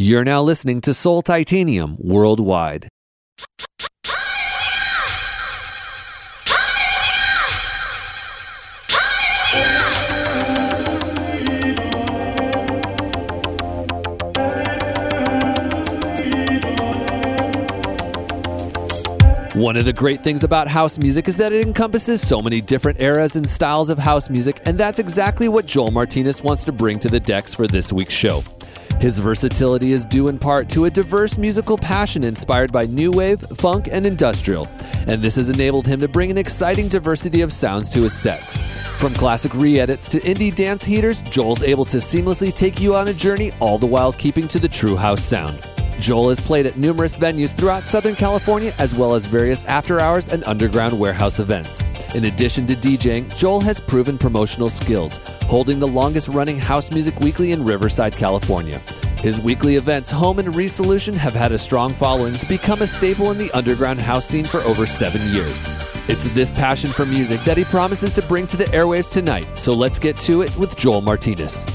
You're now listening to Soul Titanium worldwide. One of the great things about house music is that it encompasses so many different eras and styles of house music, and that's exactly what Joel Martinez wants to bring to the decks for this week's show. His versatility is due in part to a diverse musical passion inspired by new wave, funk, and industrial, and this has enabled him to bring an exciting diversity of sounds to his sets. From classic re edits to indie dance heaters, Joel's able to seamlessly take you on a journey, all the while keeping to the true house sound. Joel has played at numerous venues throughout Southern California, as well as various after hours and underground warehouse events. In addition to DJing, Joel has proven promotional skills, holding the longest running house music weekly in Riverside, California. His weekly events, Home and Resolution, have had a strong following to become a staple in the underground house scene for over seven years. It's this passion for music that he promises to bring to the airwaves tonight, so let's get to it with Joel Martinez.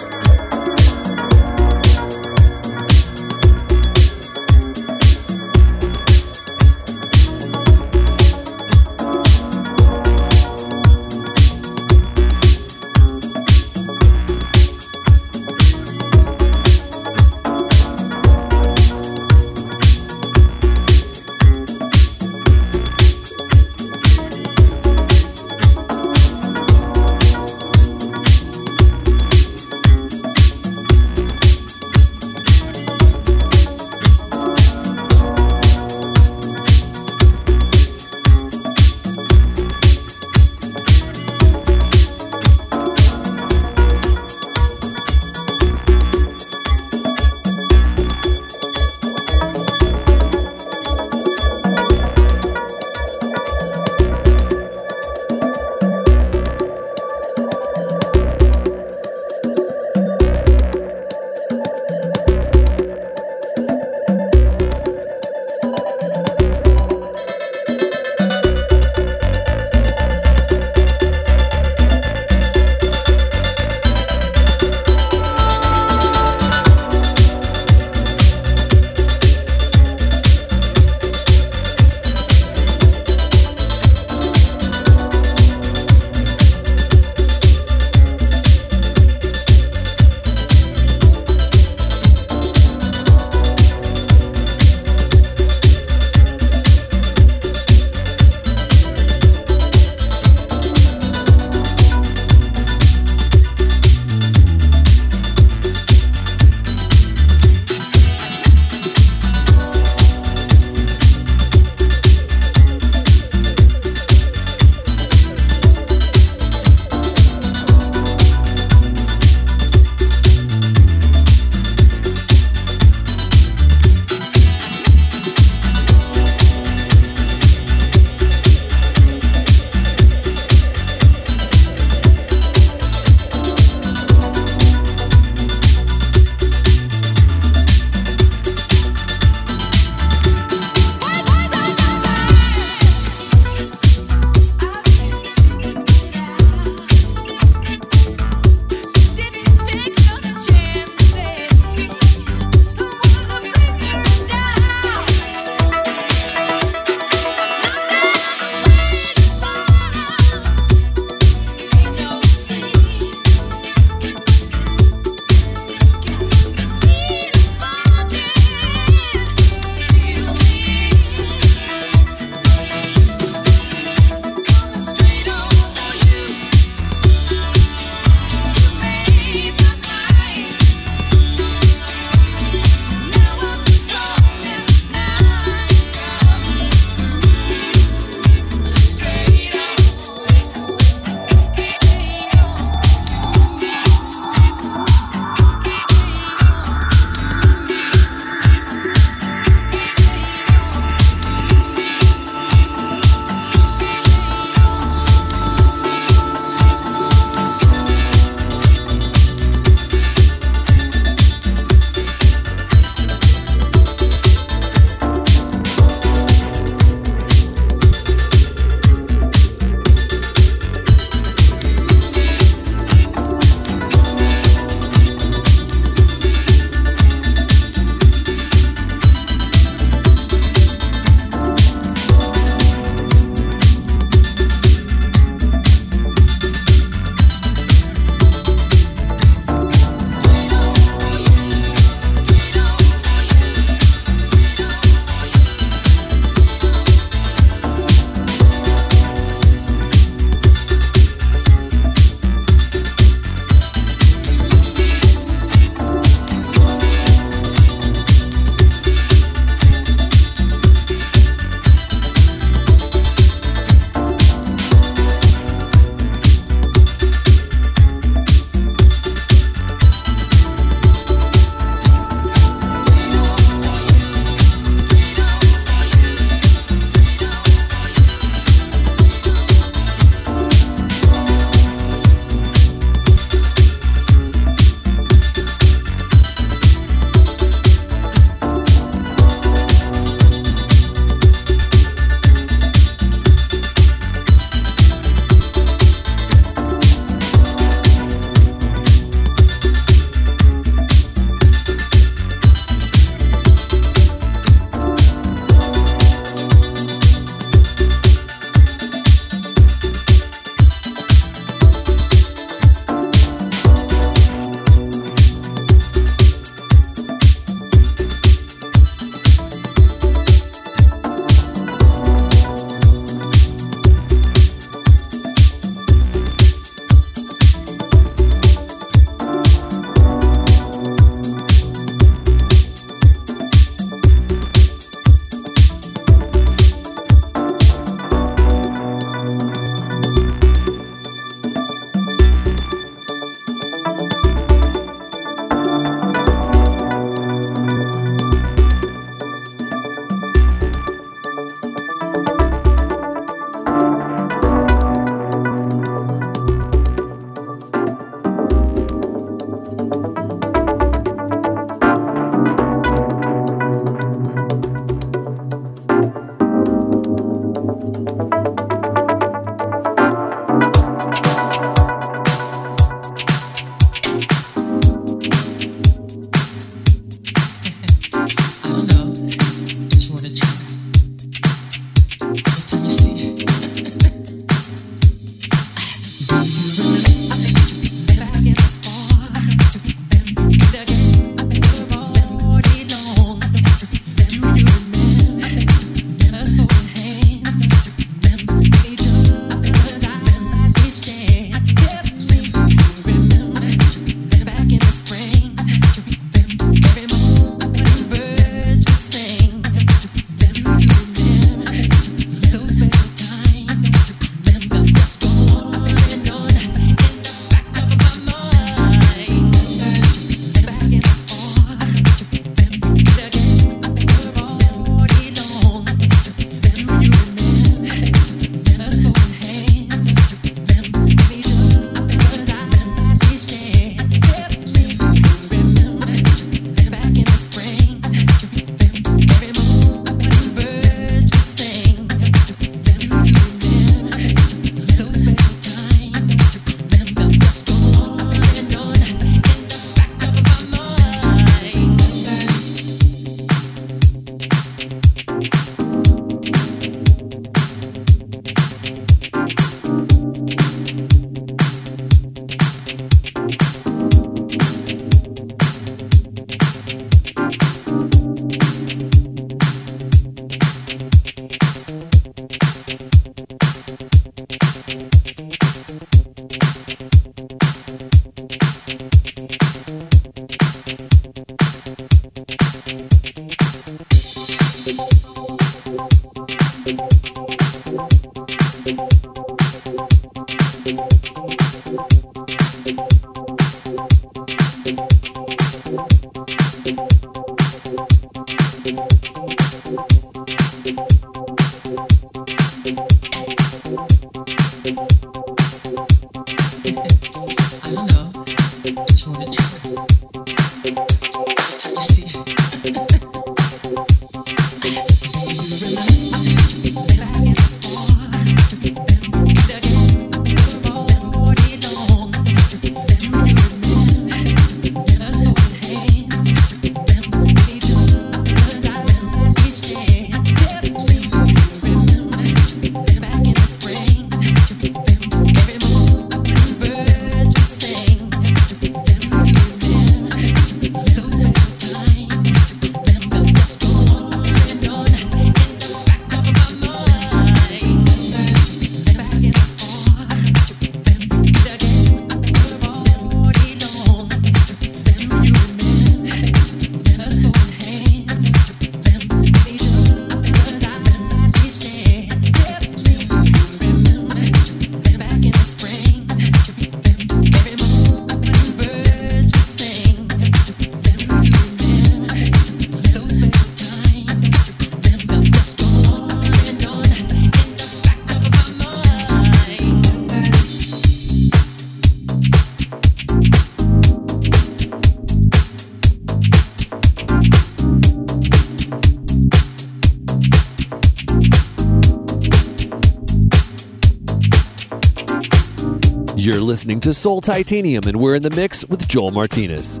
Listening to Soul Titanium, and we're in the mix with Joel Martinez.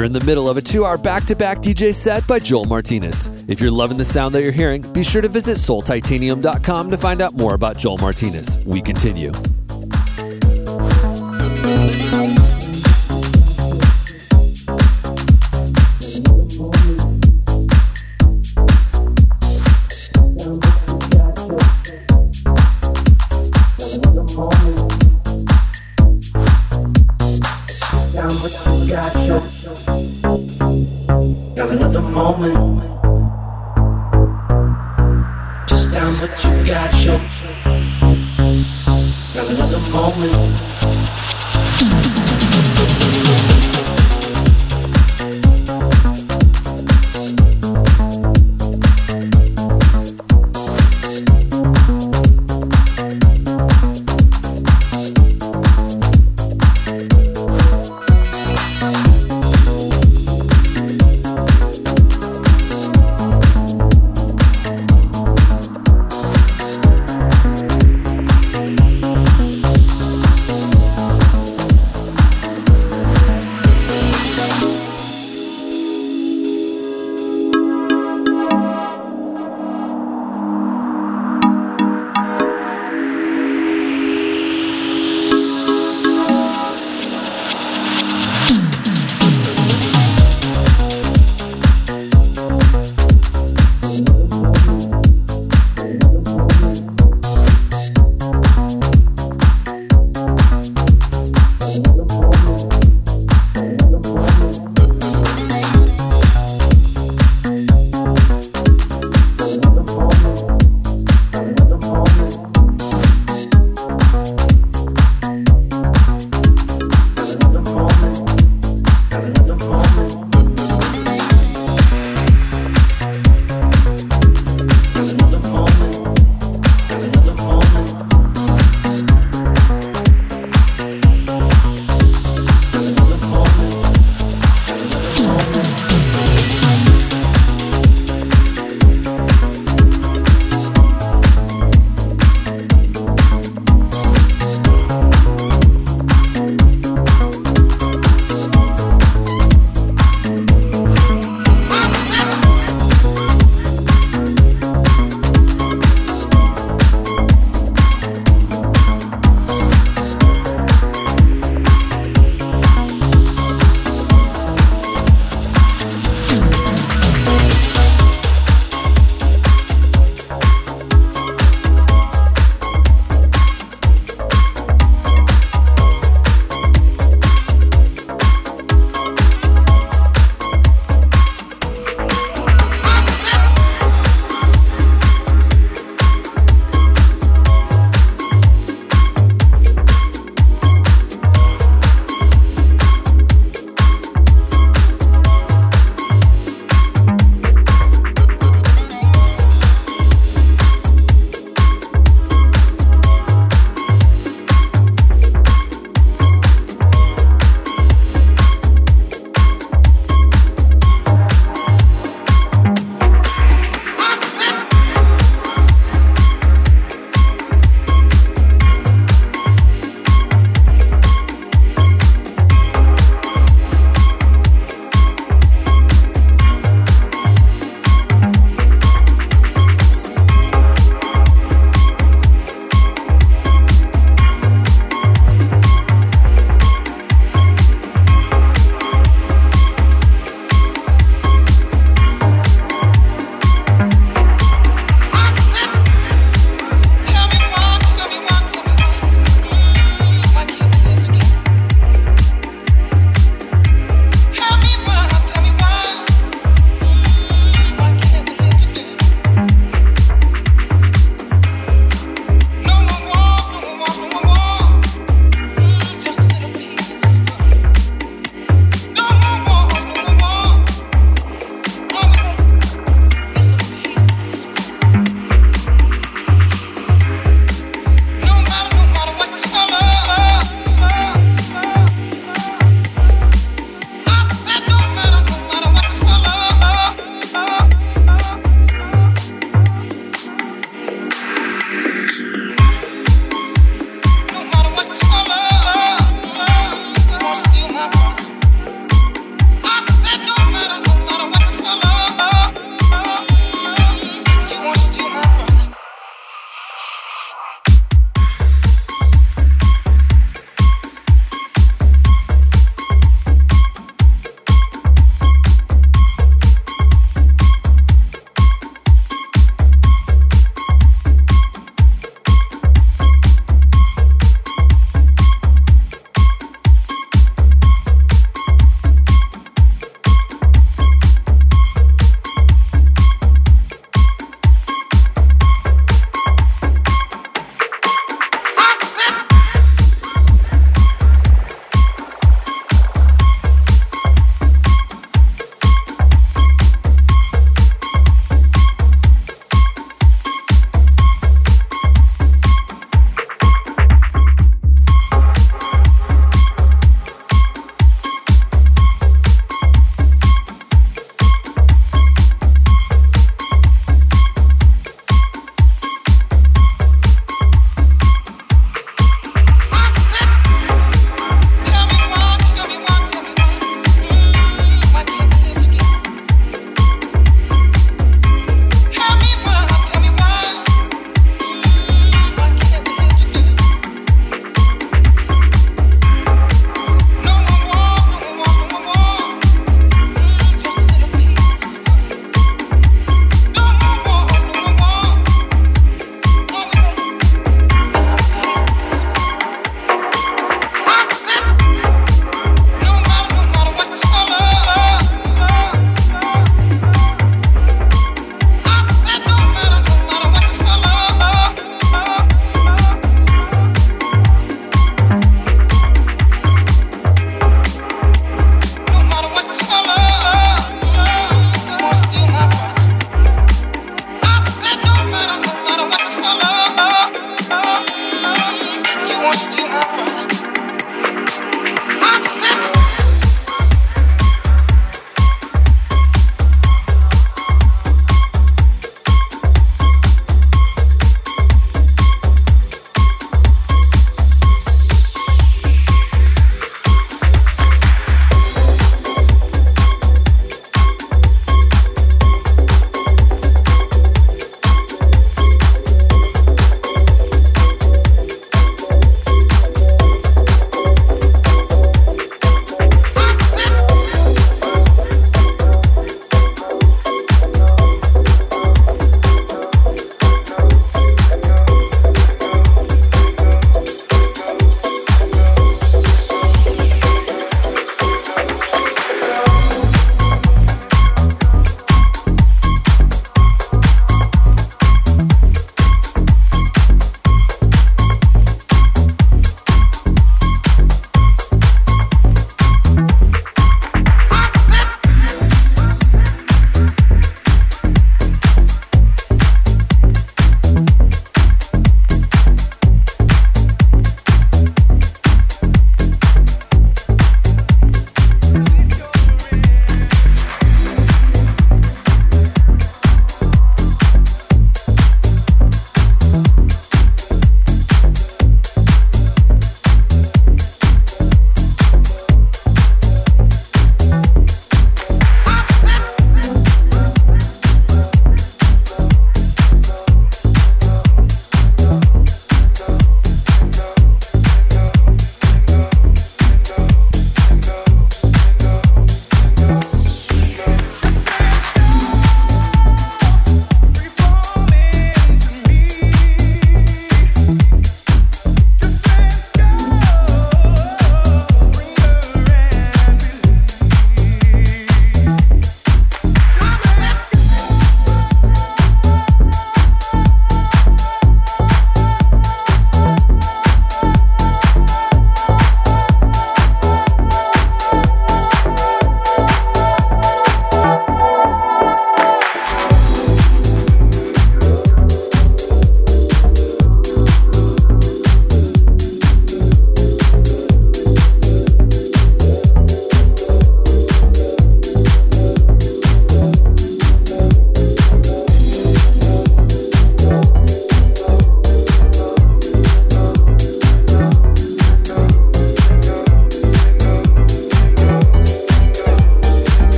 You're in the middle of a two hour back to back DJ set by Joel Martinez. If you're loving the sound that you're hearing, be sure to visit soultitanium.com to find out more about Joel Martinez. We continue.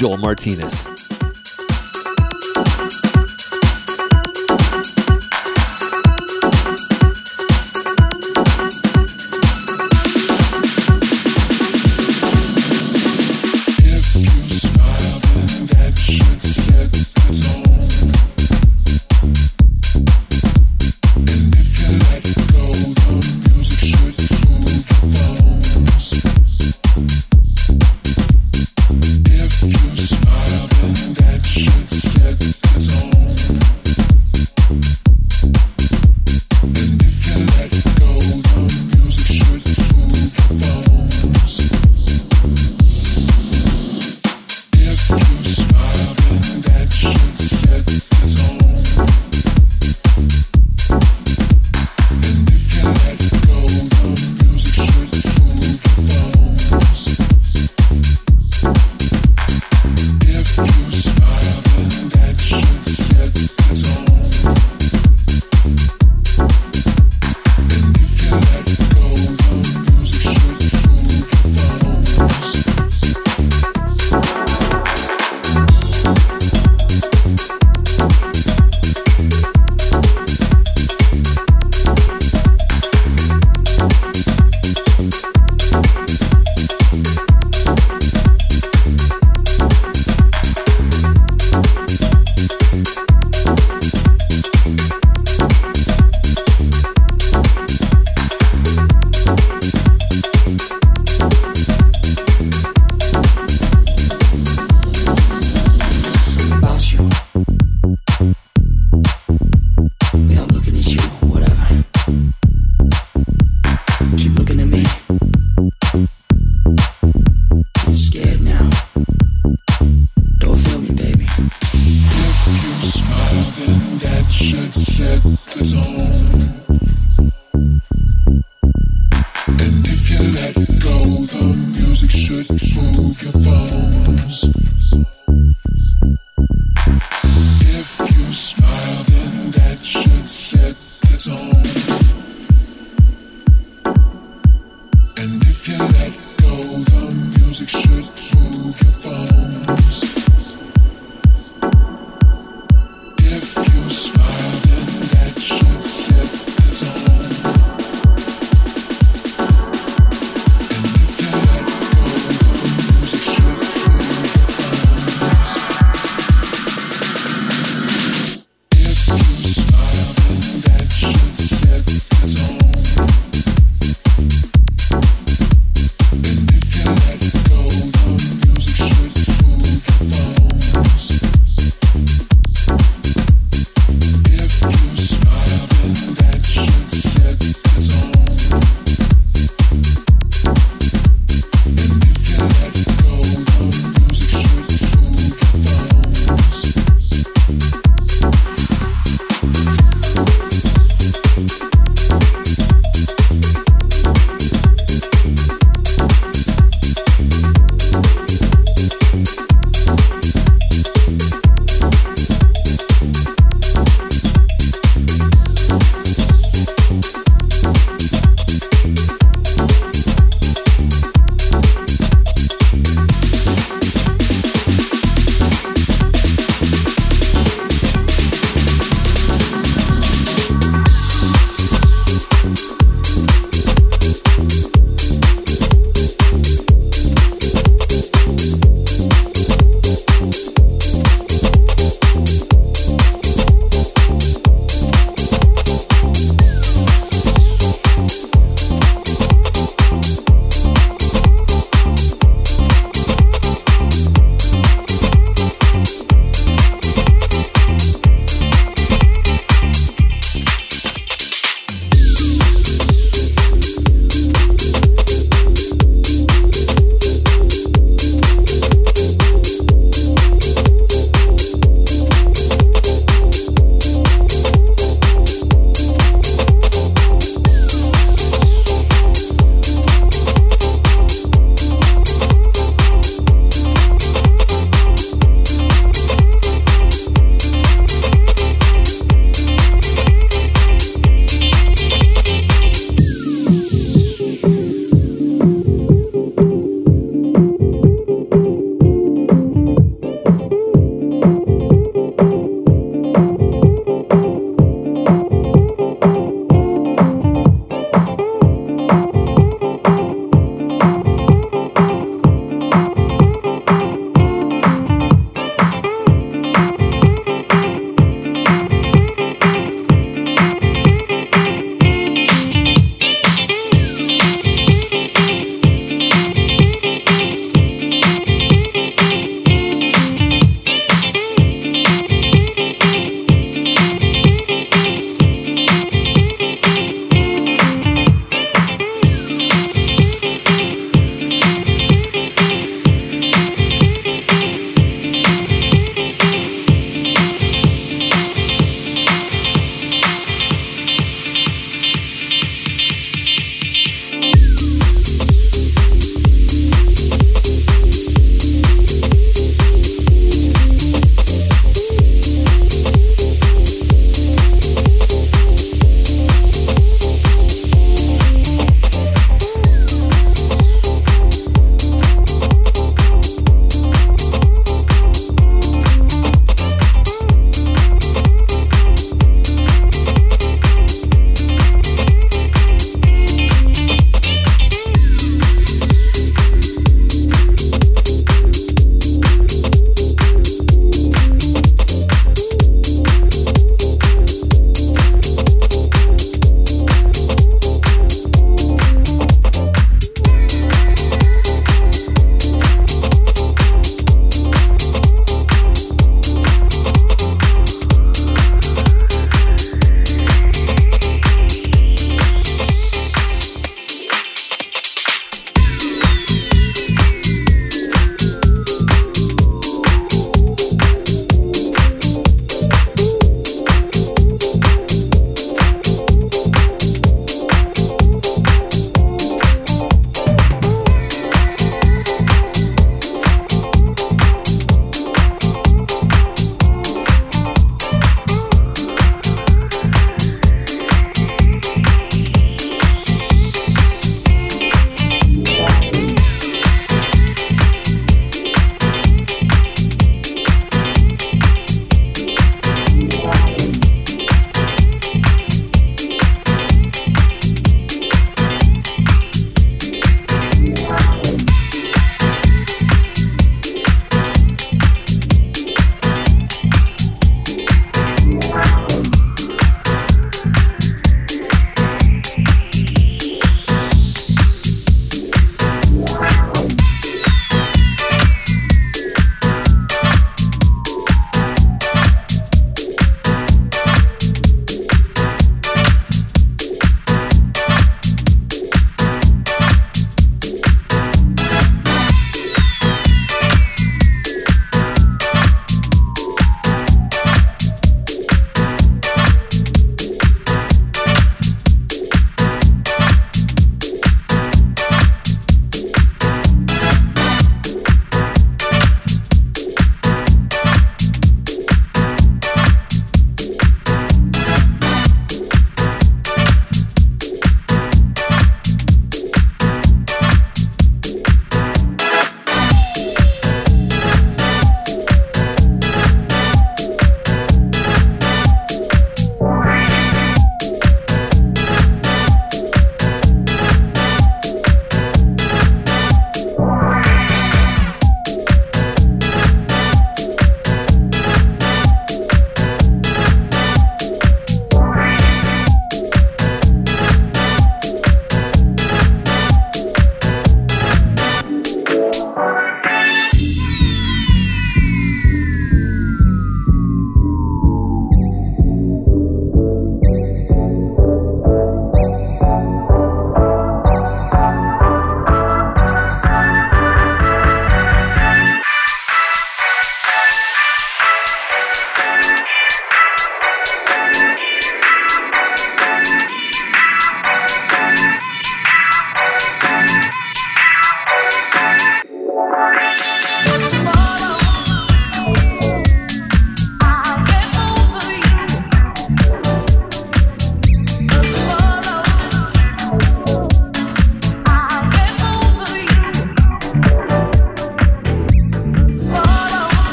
Joel Martinez.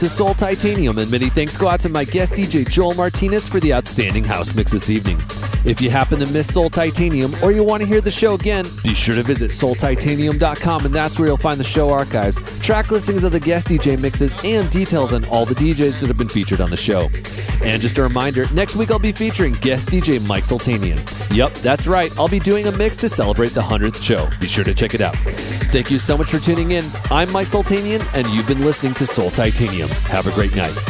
To Soul Titanium, and many thanks go out to my guest DJ Joel Martinez for the outstanding house mix this evening. If you happen to miss Soul Titanium or you want to hear the show again, be sure to visit soultitanium.com, and that's where you'll find the show archives, track listings of the guest DJ mixes, and details on all the DJs that have been featured on the show. And just a reminder, next week I'll be featuring guest DJ Mike Sultanian. Yep, that's right, I'll be doing a mix to celebrate the 100th show. Be sure to check it out. Thank you so much for tuning in. I'm Mike Sultanian, and you've been listening to Soul Titanium. Have a great night.